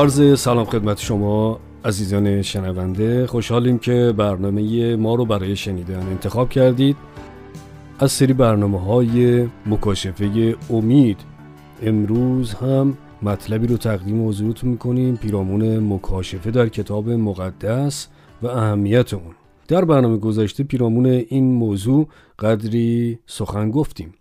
بارز سلام خدمت شما عزیزان شنونده. خوشحالیم که برنامه ما رو برای شنیدن انتخاب کردید. از سری برنامه های مکاشفه امید. امروز هم مطلبی رو تقدیم حضورتون می‌کنیم. پیرامون مکاشفه در کتاب مقدس و اهمیت اون در برنامه گذشته پیرامون این موضوع قدری سخن گفتیم.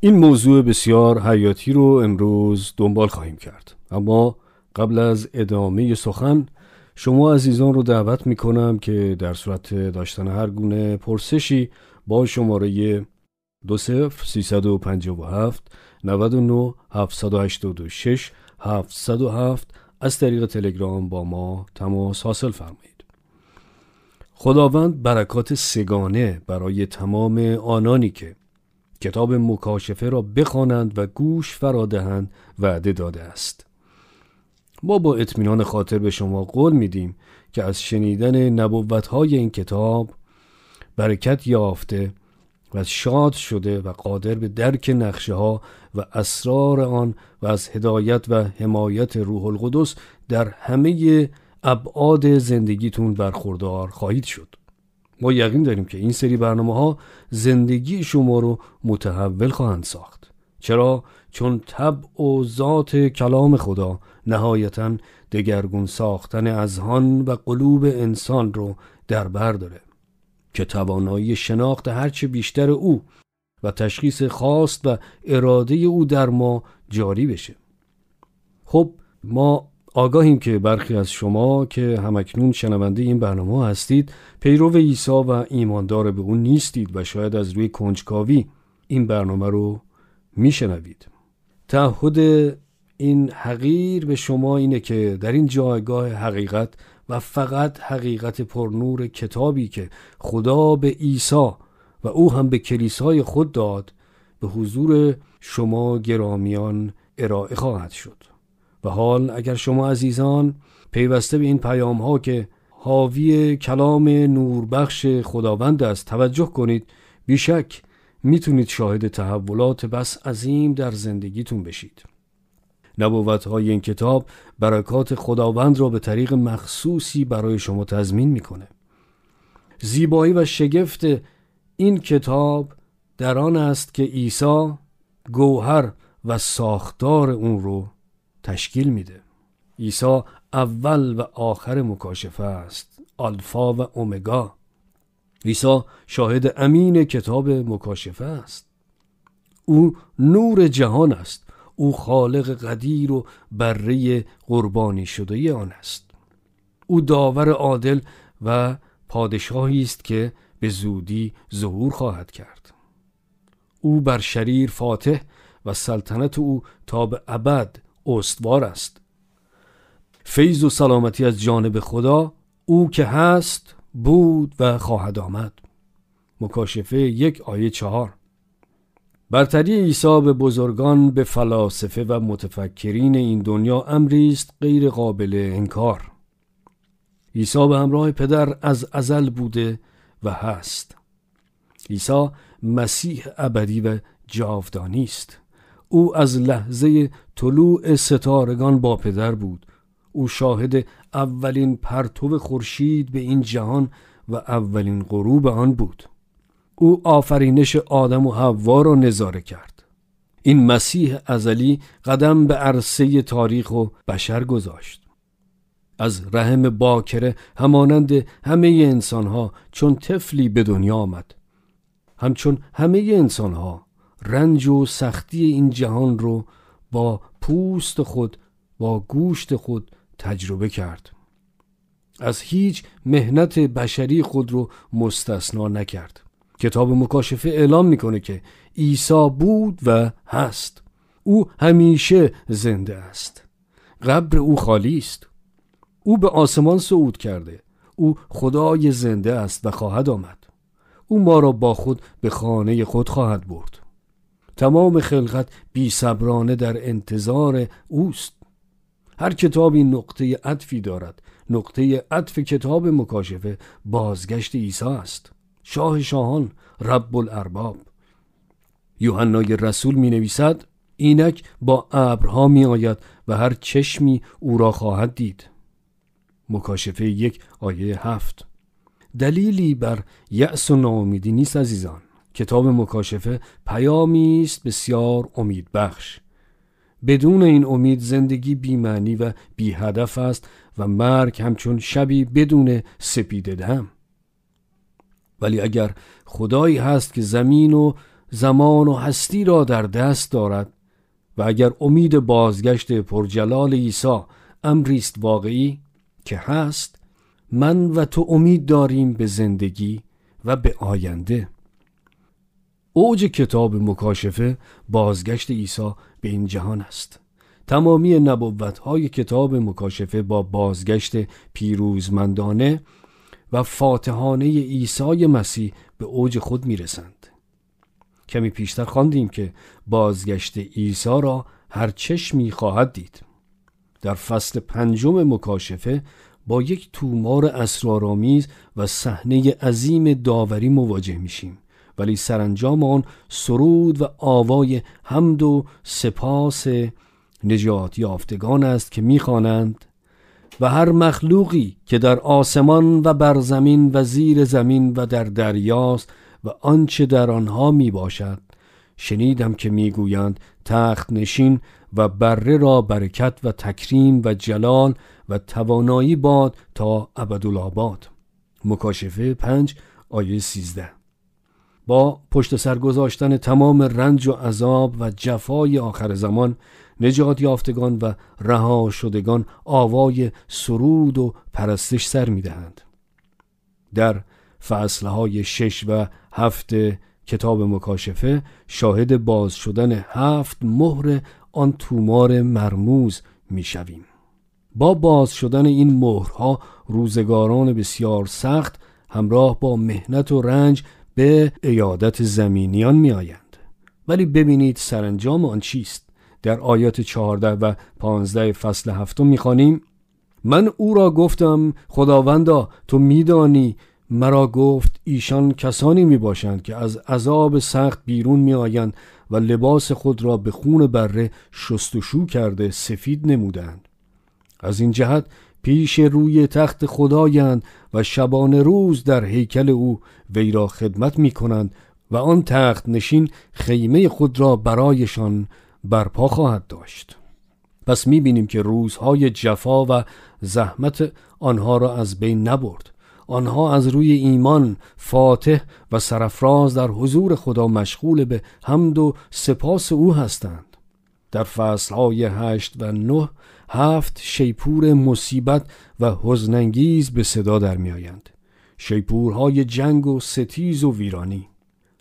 این موضوع بسیار حیاتی رو امروز دنبال خواهیم کرد. اما قبل از ادامه سخن شما عزیزان رو دعوت می کنم که در صورت داشتن هر گونه پرسشی با شماره دو صفر سیصد و و هفت نود و نو هفتصد و شش هفتصد و هفت از طریق تلگرام با ما تماس حاصل فرمایید. خداوند برکات سگانه برای تمام آنانی که کتاب مکاشفه را بخوانند و گوش فرا دهند وعده داده است. ما با اطمینان خاطر به شما قول میدیم که از شنیدن نبوتهای این کتاب برکت یافته و شاد شده و قادر به درک نقشه ها و اسرار آن و از هدایت و حمایت روح القدس در همه ابعاد زندگیتون برخوردار خواهید شد. ما یقین داریم که این سری برنامه ها زندگی شما رو متحول خواهند ساخت. چرا؟ چون طبع و ذات کلام خدا نهایتا دگرگون ساختن اذهان و قلوب انسان رو در بر داره که توانایی شناخت هرچه بیشتر او و تشخیص خواست و اراده او در ما جاری بشه. خب ما آگاهیم که برخی از شما که همکنون شنونده این برنامه هستید پیرو عیسی و ایماندار به اون نیستید و شاید از روی کنجکاوی این برنامه رو میشنوید. تعهد این حقیر به شما اینه که در این جایگاه حقیقت و فقط حقیقت پرنور کتابی که خدا به عیسی و او هم به کلیسای خود داد به حضور شما گرامیان ارائه خواهد شد. و حال اگر شما عزیزان پیوسته به این پیام ها که حاوی کلام نوربخش خداوند است توجه کنید بیشک می‌تونید شاهد تحولات بس عظیم در زندگیتون بشید. نبوت های این کتاب برکات خداوند را به طریق مخصوصی برای شما تضمین می‌کنه. زیبایی و شگفت این کتاب در آن است که عیسی گوهر و ساختار اون رو تشکیل میده. عیسی اول و آخر مکاشفه است آلفا و اومگا. عیسی شاهد امین کتاب مکاشفه است. او نور جهان است. او خالق قدیر و بره قربانی شده آن است. او داور عادل و پادشاهی است که به زودی ظهور خواهد کرد. او بر شریر فاتح و سلطنت او تا به ابد استوار است. فیض و سلامتی از جانب خدا او که هست بود و خواهد آمد. مکاشفه یک آیه چهار برتری عیسی به بزرگان به فلاسفه و متفکرین این دنیا امری است غیر قابل انکار. عیسی به همراه پدر از ازل بوده و هست. عیسی مسیح ابدی و جاودانی است. او از لحظه طلوع ستارگان با پدر بود. او شاهد اولین پرتو خورشید به این جهان و اولین غروب آن بود. او آفرینش آدم و حوا را نظاره کرد. این مسیح ازلی قدم به عرصه تاریخ و بشر گذاشت. از رحم باکره همانند همه انسانها چون طفلی به دنیا آمد. همچون همه انسانها رنج و سختی این جهان رو با پوست خود با گوشت خود تجربه کرد. از هیچ مهنت بشری خود رو مستثنا نکرد. کتاب مکاشفه اعلام می‌کنه که عیسی بود و هست. او همیشه زنده است. قبر او خالی است. او به آسمان صعود کرده. او خدای زنده است و خواهد آمد. او ما را با خود به خانه خود خواهد برد. تمام خلقت بی صبرانه در انتظار اوست. هر کتابی نقطه عطفی دارد. نقطه عطف کتاب مکاشفه بازگشت عیسی است. شاه شاهان رب الارباب. یوحنای رسول می نویسد اینک با ابرها می آید و هر چشمی او را خواهد دید. مکاشفه یک آیه هفت. دلیلی بر یأس و ناامیدی نیست عزیزان. کتاب مکاشفه پیامی است بسیار امیدبخش بدون این امید زندگی بیمعنی و بی هدف است و مرگ همچون شبی بدون سپیده دم ولی اگر خدایی هست که زمین و زمان و هستی را در دست دارد و اگر امید بازگشت پرجلال عیسی امری است واقعی که هست من و تو امید داریم به زندگی و به آینده. اوج کتاب مکاشفه بازگشت عیسی به این جهان است. تمامی نبوت های کتاب مکاشفه با بازگشت پیروزمندانه و فاتحانه عیسی مسیح به اوج خود می‌رسند. کمی پیشتر خواندیم که بازگشت عیسی را هر چشمی خواهد دید. در فصل پنجم مکاشفه با یک تومار اسرارآمیز و صحنه عظیم داوری مواجه میشیم ولی سرانجام آن سرود و آوای حمد و سپاس نجات یافتگان است که می‌خوانند و هر مخلوقی که در آسمان و بر زمین و زیر زمین و در دریاست و آنچه در آنها می باشد شنیدم که می‌گویند تخت نشین و بره را برکت و تکریم و جلال و توانایی باد تا ابدالآباد. مکاشفه پنج آیه سیزده. با پشت سر گذاشتن تمام رنج و عذاب و جفای آخر زمان نجات یافتگان و رها شدگان آوای سرود و پرستش سر می‌دهند. در فصلهای شش و هفت کتاب مکاشفه شاهد باز شدن هفت مهر آن تومار مرموز می‌شویم. با باز شدن این مهرها روزگاران بسیار سخت همراه با مهنت و رنج به ایادت زمینیان می آیند. ولی ببینید سرانجام آن چیست؟ در آیات 14 و 15 فصل هفتم می‌خوانیم من او را گفتم خداوندا تو میدانی؟ مرا گفت ایشان کسانی می باشند که از عذاب سخت بیرون می آیند و لباس خود را به خون بره شستشو کرده سفید نمودند از این جهت پیش روی تخت خدایند و شبان روز در هیکل او وی را خدمت می کنند و آن تخت نشین خیمه خود را برایشان برپا خواهد داشت. پس می بینیم که روزهای جفا و زحمت آنها را از بین نبرد. آنها از روی ایمان فاتح و سرفراز در حضور خدا مشغول به حمد و سپاس او هستند. در فصلهای هشت و نه هفت شیپور مصیبت و حزنانگیز به صدا در می آیند. شیپورهای جنگ و ستیز و ویرانی.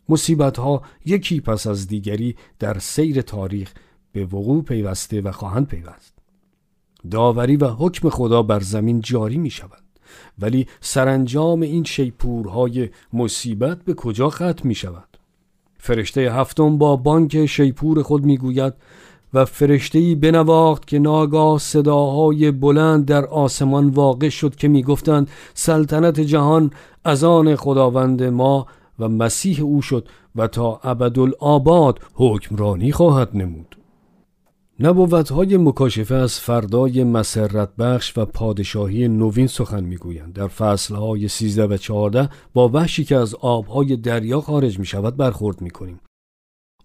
مصیبتها یکی پس از دیگری در سیر تاریخ به وقوع پیوسته و خواهند پیوست. داوری و حکم خدا بر زمین جاری می شود ولی سرانجام این شیپورهای مصیبت به کجا ختم می شود فرشته هفتم با بانک شیپور خود می گوید و فرشتهی بنواخت که ناگاه صداهای بلند در آسمان واقع شد که می‌گفتند سلطنت جهان از آن خداوند ما و مسیح او شد و تا ابدالآباد حکمرانی خواهد نمود. نبوت های مکاشفه از فردای مسرت بخش و پادشاهی نوین سخن می‌گویند. در فصل های 13 و 14 با وحشی که از آبهای دریا خارج می شود برخورد می کنیم.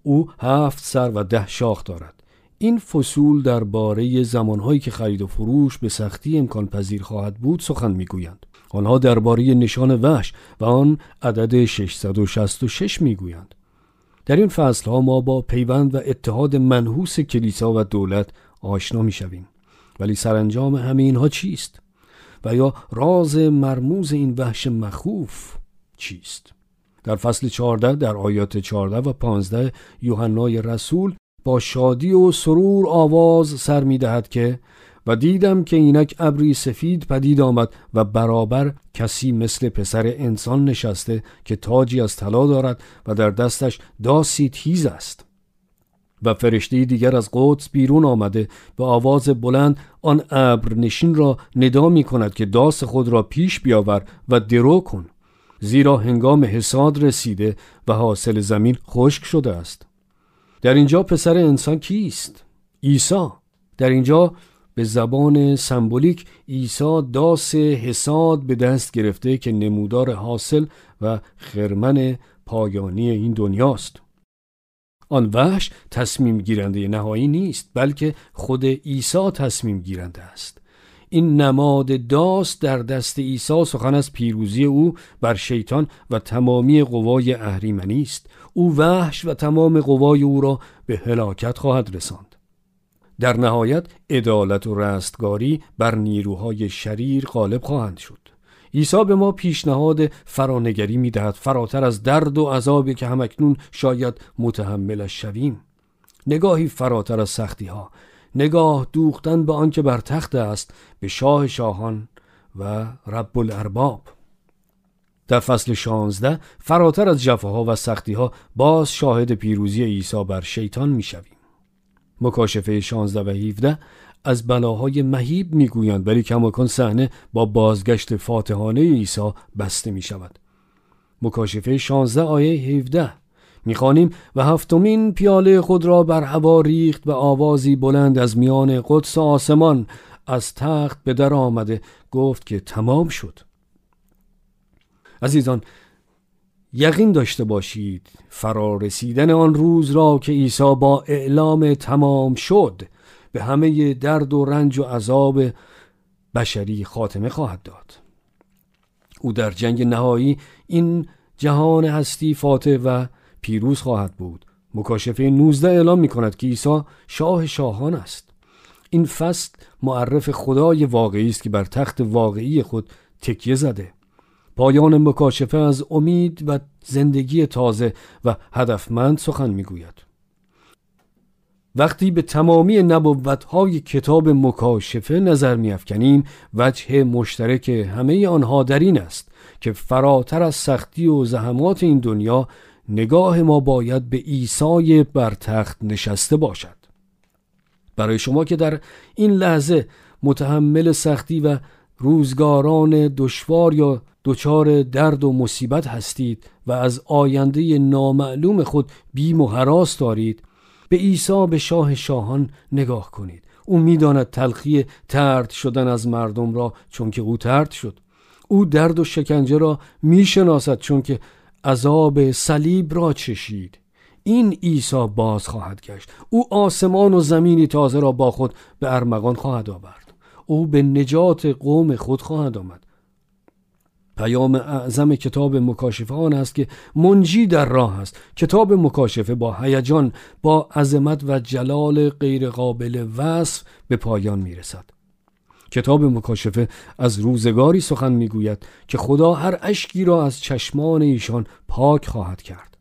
او هفت سر و ده شاخ دارد. این فصول درباره زمانهایی که خرید و فروش به سختی امکان پذیر خواهد بود سخن می‌گویند. آنها درباره نشان وحش و آن عدد 666 می‌گویند در این فصل ها ما با پیوند و اتحاد منحوس کلیسا و دولت آشنا می شویم. ولی سرانجام همه اینها چیست؟ و یا راز مرموز این وحش مخوف چیست؟ در فصل 14 در آیات 14 و 15 یوحنای رسول با شادی و سرور آواز سر می دهد که و دیدم که اینک ابری سفید پدید آمد و برابر کسی مثل پسر انسان نشسته که تاجی از طلا دارد و در دستش داسی تیز است. و فرشته دیگر از قدس بیرون آمده به آواز بلند آن ابر نشین را ندا می کند که داس خود را پیش بیاور و درو کن. زیرا هنگام حساد رسیده و حاصل زمین خشک شده است. در اینجا پسر انسان کیست؟ عیسی. در اینجا به زبان سمبولیک عیسی داس حساد به دست گرفته که نمودار حاصل و خرمن پایانی این دنیاست. آن وحش تصمیم گیرنده نهایی نیست بلکه خود عیسی تصمیم گیرنده است. این نماد داست در دست عیسی سخن از پیروزی او بر شیطان و تمامی قوای اهریمنی است. او وحش و تمام قوای او را به هلاکت خواهد رساند. در نهایت عدالت و رستگاری بر نیروهای شریر غالب خواهند شد. عیسی به ما پیشنهاد فرانگری می‌دهد فراتر از درد و عذابی که همکنون شاید متحملش شویم. نگاهی فراتر از سختی ها نگاه دوختن به آنکه بر تخت است به شاه شاهان و رب الارباب. در فصل 16 فراتر از جفاها و سختی ها باز شاهد پیروزی عیسی بر شیطان می‌شویم. مکاشفه 16 و 17 از بلاهای مهیب می‌گویند ولی کماکان صحنه با بازگشت فاتحانه عیسی بسته می شود مکاشفه 16 آیه 17 می‌خوانیم و هفتمین پیاله خود را بر هوا ریخت و آوازی بلند از میان قدس آسمان از تخت به در آمده گفت که تمام شد. عزیزان یقین داشته باشید فرارسیدن آن روز را که عیسی با اعلام تمام شد به همه درد و رنج و عذاب بشری خاتمه خواهد داد. او در جنگ نهایی این جهان هستی فاتح و پیروز خواهد بود. مکاشفه 19 اعلام می کند که عیسی شاه شاهان است. این فصل معرف خدای واقعی است که بر تخت واقعی خود تکیه زده. پایان مکاشفه از امید و زندگی تازه و هدفمند سخن می‌گوید. وقتی به تمامی نبوتهای کتاب مکاشفه نظر میافکنیم وجه مشترک همه آنها در این است که فراتر از سختی و زحمات این دنیا نگاه ما باید به عیسی بر تخت نشسته باشد. برای شما که در این لحظه متحمل سختی و روزگاران دشوار یا دچار درد و مصیبت هستید و از آینده نامعلوم خود بیم و حراس دارید. به عیسی به شاه شاهان نگاه کنید. او می‌داند تلخی ترد شدن از مردم را چون که او ترد شد. او درد و شکنجه را می‌شناسد چون که عذاب صلیب را چشید. این عیسی باز خواهد گشت. او آسمان و زمینی تازه را با خود به ارمغان خواهد آورد. او به نجات قوم خود خواهد آمد. پیام اعظم کتاب مکاشفه آن است که منجی در راه است. کتاب مکاشفه با هیجان با عظمت و جلال غیرقابل وصف به پایان می رسد کتاب مکاشفه از روزگاری سخن می‌گوید که خدا هر اشکی را از چشمان ایشان پاک خواهد کرد.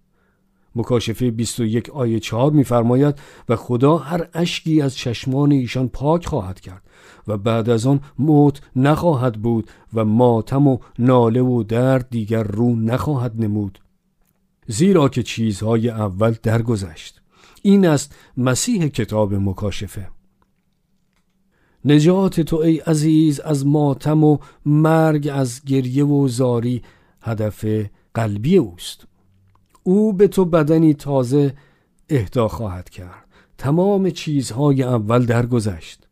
مکاشفه 21 آیه 4 میفرماید و خدا هر اشکی از چشمان ایشان پاک خواهد کرد و بعد از آن موت نخواهد بود و ماتم و ناله و درد دیگر رو نخواهد نمود. زیرا که چیزهای اول درگذشت. این است مسیح کتاب مکاشفه. نجات تو ای عزیز از ماتم و مرگ از گریه و زاری هدف قلبی اوست. او به تو بدنی تازه اهدا خواهد کرد. تمام چیزهای اول درگذشت.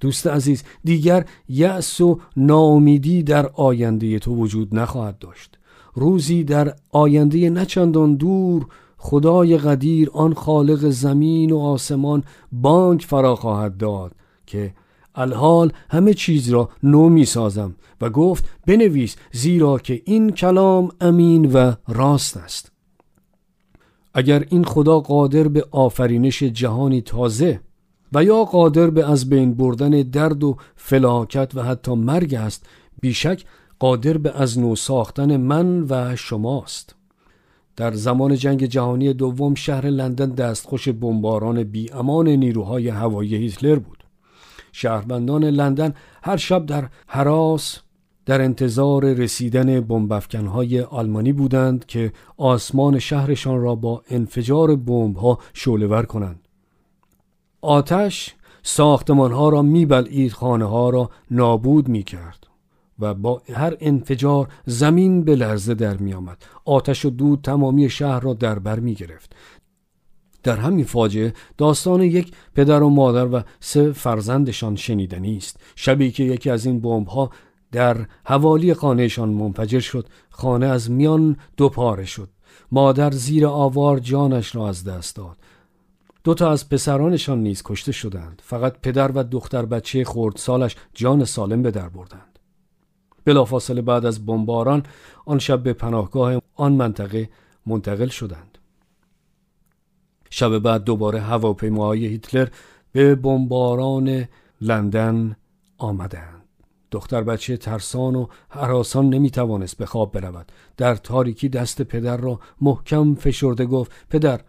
دوست عزیز دیگر یأس و ناامیدی در آینده تو وجود نخواهد داشت. روزی در آینده نچندان دور خدای قدیر آن خالق زمین و آسمان بانک فرا خواهد داد که الحال همه چیز را نو می سازم و گفت بنویس زیرا که این کلام امین و راست است. اگر این خدا قادر به آفرینش جهانی تازه و یا قادر به از بین بردن درد و فلاکت و حتی مرگ است بیشک قادر به از نو ساختن من و شماست در زمان جنگ جهانی دوم شهر لندن دستخوش بمباران بی امان نیروهای هوایی هیتلر بود. شهروندان لندن هر شب در حراس در انتظار رسیدن بمبافکنهای آلمانی بودند که آسمان شهرشان را با انفجار بمبها شعله‌ور کنند. آتش ساختمانها را میبلعید خانه ها را نابود می کرد و با هر انفجار زمین به لرزه در می آمد. آتش و دود تمامی شهر را در بر می گرفت. در همین فاجعه داستان یک پدر و مادر و سه فرزندشان شنیدنی است شبی که یکی از این بمب ها در حوالی خانهشان منفجر شد. خانه از میان دو پاره شد. مادر زیر آوار جانش را از دست داد. دو تا از پسرانشان نیز کشته شدند. فقط پدر و دختر بچه سالش جان سالم به در بردند. بلافاصله بعد از بمباران آن شب به پناهگاه آن منطقه منتقل شدند. شب بعد دوباره هواپیماهای هیتلر به بمباران لندن آمدند. دختر بچه ترسان و حراسان نمی توانست به خواب برود. در تاریکی دست پدر را محکم فشرده گفت پدر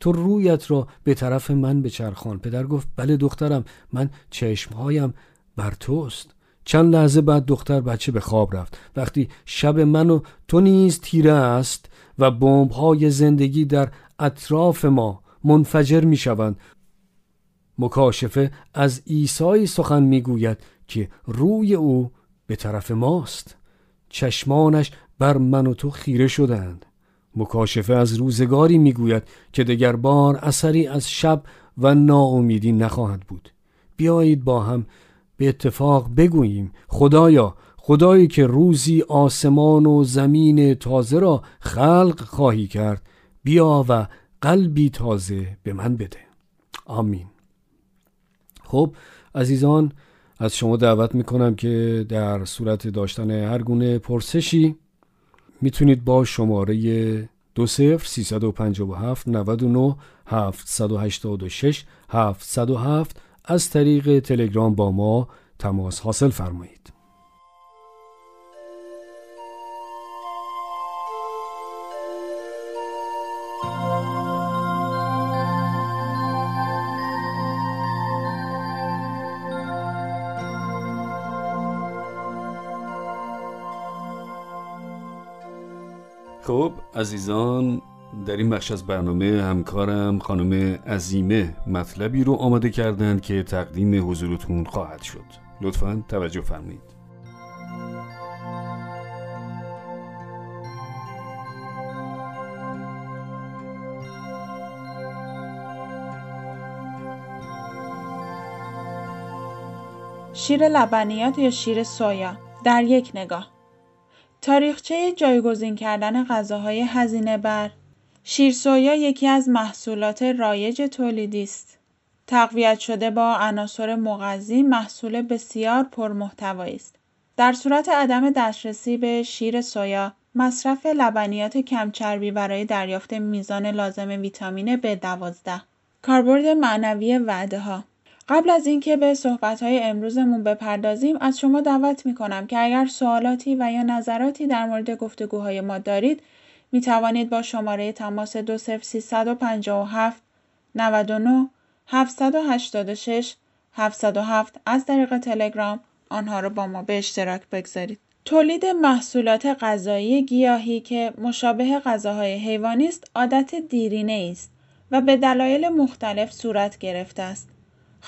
تو رویت را به طرف من بچرخان. پدر گفت بله دخترم من چشمهایم بر توست. چند لحظه بعد دختر بچه به خواب رفت. وقتی شب من و تو نیز تیره است و بمب های زندگی در اطراف ما منفجر می شوند مکاشفه از عیسی سخن می‌گوید. که روی او به طرف ماست. چشمانش بر من و تو خیره شدند. مکاشفه از روزگاری می‌گوید که دگر بار اثری از شب و ناامیدی نخواهد بود. بیایید با هم به اتفاق بگوییم. خدایا خدایی که روزی آسمان و زمین تازه را خلق خواهی کرد بیا و قلبی تازه به من بده. آمین. خب عزیزان از شما دعوت می‌کنم که در صورت داشتن هر گونه پرسشی می‌تونید با شماره دو سفر سیصد و پنج و هفت نود و نو هفتصد و هشتاد و شش هفتصد و هفت از طریق تلگرام با ما تماس حاصل فرمایید. خب عزیزان در این بخش از برنامه همکارم خانم عزیمه مطلبی رو آماده کردند که تقدیم حضورتون خواهد شد. لطفا توجه فرمایید. شیر لبنیات یا شیر سویا؟ در یک نگاه. تاریخچه جایگزین کردن غذاهای هزینه بر شیر سویا یکی از محصولات رایج تولیدی است. تقویت شده با عناصر مغذی محصول بسیار پرمحتوایی است. در صورت عدم دسترسی به شیر سویا، مصرف لبنیات کمچربی برای دریافت میزان لازم ویتامین B12 کاربرد معنوی وعده ها قبل از اینکه به صحبت‌های امروزمون بپردازیم از شما دعوت می‌کنم که اگر سوالاتی و یا نظراتی در مورد گفتگوهای ما دارید می توانید با شماره تماس 20357 99 786 707 از طریق تلگرام آنها را با ما به اشتراک بگذارید. تولید محصولات غذایی گیاهی که مشابه غذاهای حیوانی است عادت دیرینه است و به دلایل مختلف صورت گرفته است.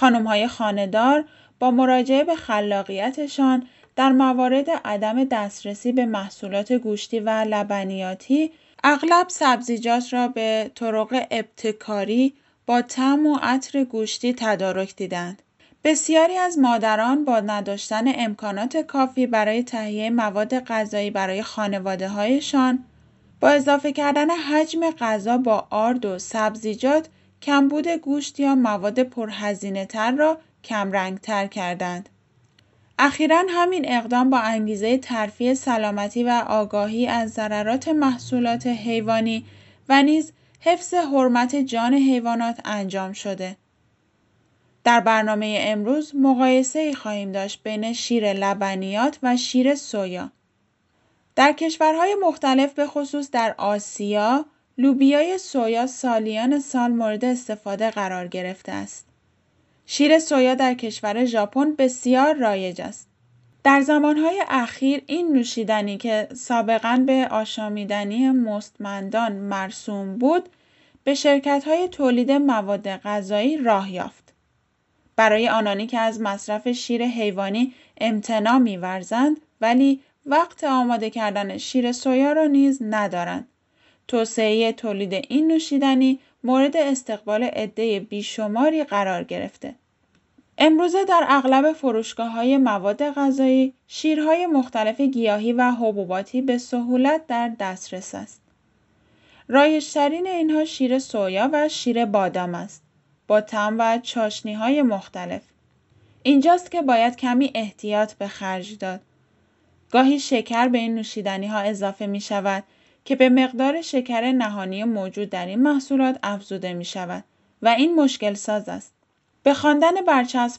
های خانهدار با مراجعه به خلاقیتشان در موارد عدم دسترسی به محصولات گوشتی و لبنیاتی اغلب سبزیجات را به طرق ابتکاری با طعم و عطر گوشتی تدارک دیدند. بسیاری از مادران با نداشتن امکانات کافی برای تهیه مواد غذایی برای خانواده هایشان با اضافه کردن حجم غذا با آرد و سبزیجات کمبود گوشت یا مواد پرهزینه تر را تر کردند. اخیرا همین اقدام با انگیزه ترفیع سلامتی و آگاهی از ضررات محصولات حیوانی و نیز حفظ حرمت جان حیوانات انجام شده. در برنامه امروز مقایسه ای خواهیم داشت بین شیر لبنیات و شیر سویا. در کشورهای مختلف به خصوص در آسیا، لوبیای سویا سالیان سال مورد استفاده قرار گرفته است. شیر سویا در کشور ژاپن بسیار رایج است. در زمانهای اخیر این نوشیدنی که سابقا به آشامیدنی مستمندان مرسوم بود به شرکت های تولید مواد غذایی راه یافت. برای آنانی که از مصرف شیر حیوانی امتنا میورزند ولی وقت آماده کردن شیر سویا را نیز ندارند. توسعه تولید این نوشیدنی مورد استقبال عده بیشماری قرار گرفته. امروزه در اغلب فروشگاه های مواد غذایی شیرهای مختلف گیاهی و حبوباتی به سهولت در دسترس است. رایجترین اینها شیر سویا و شیر بادام است با تم و چاشنی های مختلف. اینجاست که باید کمی احتیاط به خرج داد. گاهی شکر به این نوشیدنی ها اضافه می شود که به مقدار شکر نهانی موجود در این محصولات افزوده می شود و این مشکل ساز است. به خواندن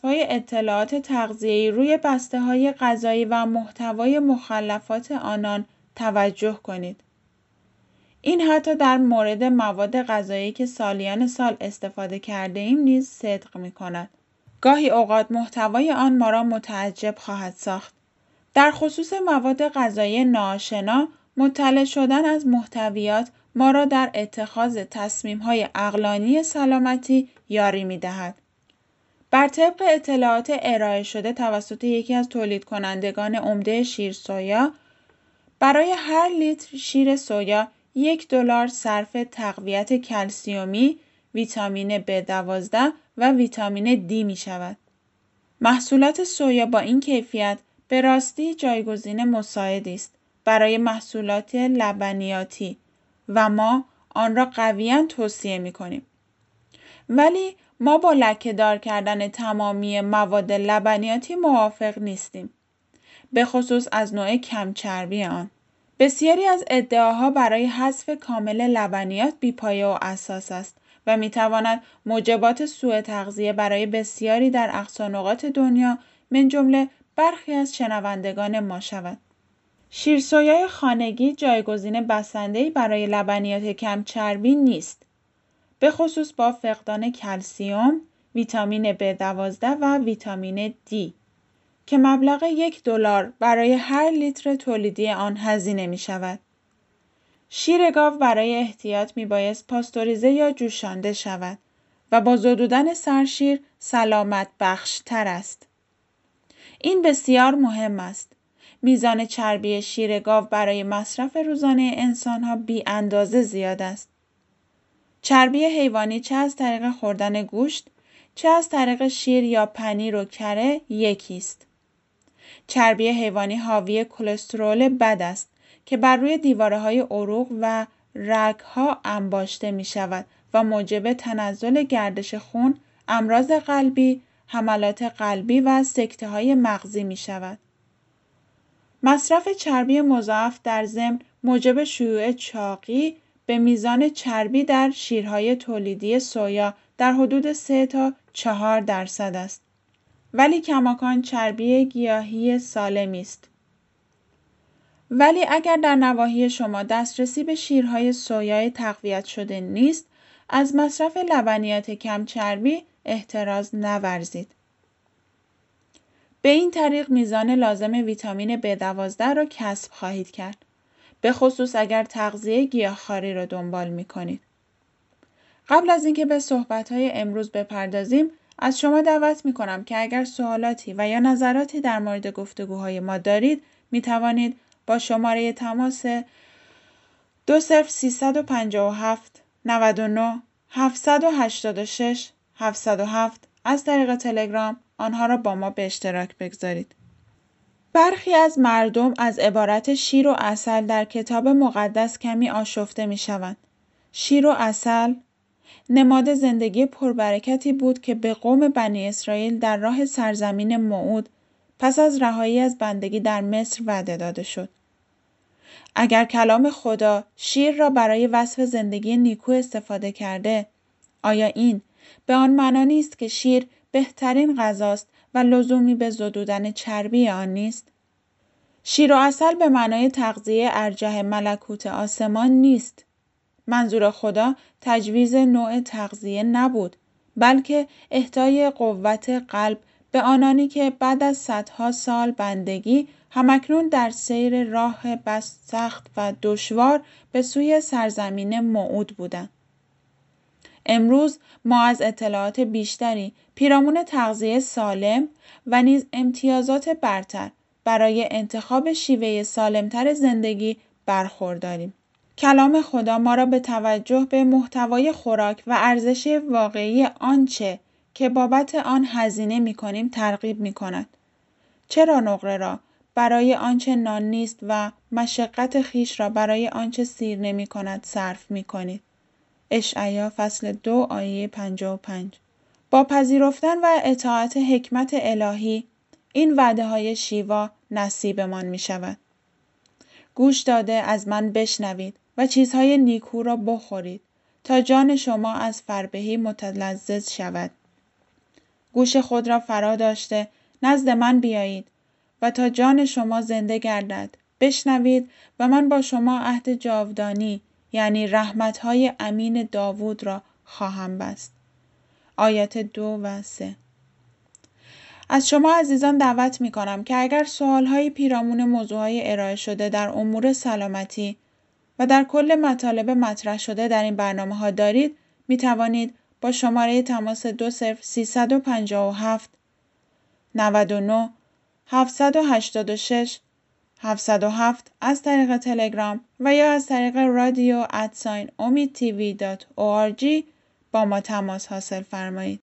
های اطلاعات تغذیه‌ای روی بسته های غذایی و محتوای مخلفات آنان توجه کنید. این حتی در مورد مواد غذایی که سالیان سال استفاده کرده ایم نیز صدق می کند. گاهی اوقات محتوای آن ما را متعجب خواهد ساخت. در خصوص مواد غذایی ناآشنا مطلع شدن از محتویات ما را در اتخاذ های اقلانی سلامتی یاری می دهد. بر طبق اطلاعات ارائه شده توسط یکی از تولید کنندگان عمده شیر سویا برای هر لیتر شیر سویا یک دلار صرف تقویت کلسیومی، ویتامین B12 و ویتامین D می شود. محصولات سویا با این کیفیت به راستی جایگزین مساعدی است برای محصولات لبنیاتی و ما آن را قویا توصیه می کنیم. ولی ما با دار کردن تمامی مواد لبنیاتی موافق نیستیم. به خصوص از نوع کمچربی آن. بسیاری از ادعاها برای حذف کامل لبنیات بیپایه و اساس است و می تواند موجبات سوء تغذیه برای بسیاری در اقصانقات دنیا من جمله برخی از شنوندگان ما شود. شیرسویای خانگی جایگزین بسنده‌ای برای لبنیات کم چربی نیست. به خصوص با فقدان کلسیوم، ویتامین B12 و ویتامین D که مبلغ یک دلار برای هر لیتر تولیدی آن هزینه می شود. شیر گاو برای احتیاط می بایست پاستوریزه یا جوشانده شود و با زدودن سرشیر سلامت بخش تر است. این بسیار مهم است. میزان چربی شیر گاو برای مصرف روزانه انسان ها بی اندازه زیاد است. چربی حیوانی چه از طریق خوردن گوشت چه از طریق شیر یا پنیر و کره یکی است. چربی حیوانی حاوی کلسترول بد است که بر روی دیواره های عروق و رگ ها انباشته می شود و موجب تنزل گردش خون، امراض قلبی، حملات قلبی و سکته های مغزی می شود. مصرف چربی مضاعف در ضمن موجب شیوع چاقی به میزان چربی در شیرهای تولیدی سویا در حدود 3 تا 4 درصد است. ولی کماکان چربی گیاهی سالمی است. ولی اگر در نواحی شما دسترسی به شیرهای سویای تقویت شده نیست، از مصرف لبنیات کم چربی احتراز نورزید. به این طریق میزان لازم ویتامین B12 را کسب خواهید کرد. به خصوص اگر تغذیه گیاهخواری را دنبال می کنید. قبل از اینکه به صحبت‌های امروز بپردازیم، از شما دعوت می کنم که اگر سوالاتی و یا نظراتی در مورد گفتگوهای ما دارید، می توانید با شماره تماس 20357 99 786 707 از طریق تلگرام آنها را با ما به اشتراک بگذارید. برخی از مردم از عبارت شیر و اصل در کتاب مقدس کمی آشفته می شوند. شیر و اصل نماد زندگی پربرکتی بود که به قوم بنی اسرائیل در راه سرزمین موعود پس از رهایی از بندگی در مصر وعده داده شد. اگر کلام خدا شیر را برای وصف زندگی نیکو استفاده کرده، آیا این به آن معنا نیست که شیر بهترین غذاست و لزومی به زدودن چربی آن نیست؟ شیر و اصل به معنای تغذیه ارجه ملکوت آسمان نیست. منظور خدا تجویز نوع تغذیه نبود بلکه اهدای قوت قلب به آنانی که بعد از صدها سال بندگی همکنون در سیر راه بس سخت و دشوار به سوی سرزمین موعود بودند. امروز ما از اطلاعات بیشتری پیرامون تغذیه سالم و نیز امتیازات برتر برای انتخاب شیوه سالمتر زندگی برخورداریم. کلام خدا ما را به توجه به محتوای خوراک و ارزش واقعی آنچه که بابت آن هزینه می کنیم ترغیب می کند. چرا نقره را برای آنچه نان نیست و مشقت خیش را برای آنچه سیر نمی کند صرف می کنید. اشعیا فصل دو آیه 55 با پذیرفتن و اطاعت حکمت الهی این وعده های شیوا نصیبمان می شود. گوش داده از من بشنوید و چیزهای نیکو را بخورید تا جان شما از فربهی متلذذ شود. گوش خود را فرا داشته نزد من بیایید و تا جان شما زنده گردد بشنوید و من با شما عهد جاودانی یعنی رحمتهای امین داوود را خواهم بست. آیات دو و سه از شما عزیزان دعوت می کنم که اگر سوالهایی پیرامون موضوعهای ارائه شده در امور سلامتی و در کل مطالب مطرح شده در این برنامه ها دارید می توانید با شماره تماس دو صرف 357 99 786 707 از طریق تلگرام و یا از طریق رادیو ادساین امید تیوی دات با ما تماس حاصل فرمایید.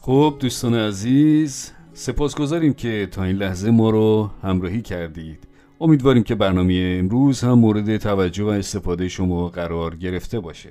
خب دوستان عزیز سپاسگزاریم که تا این لحظه ما رو همراهی کردید امیدواریم که برنامه امروز هم مورد توجه و استفاده شما قرار گرفته باشه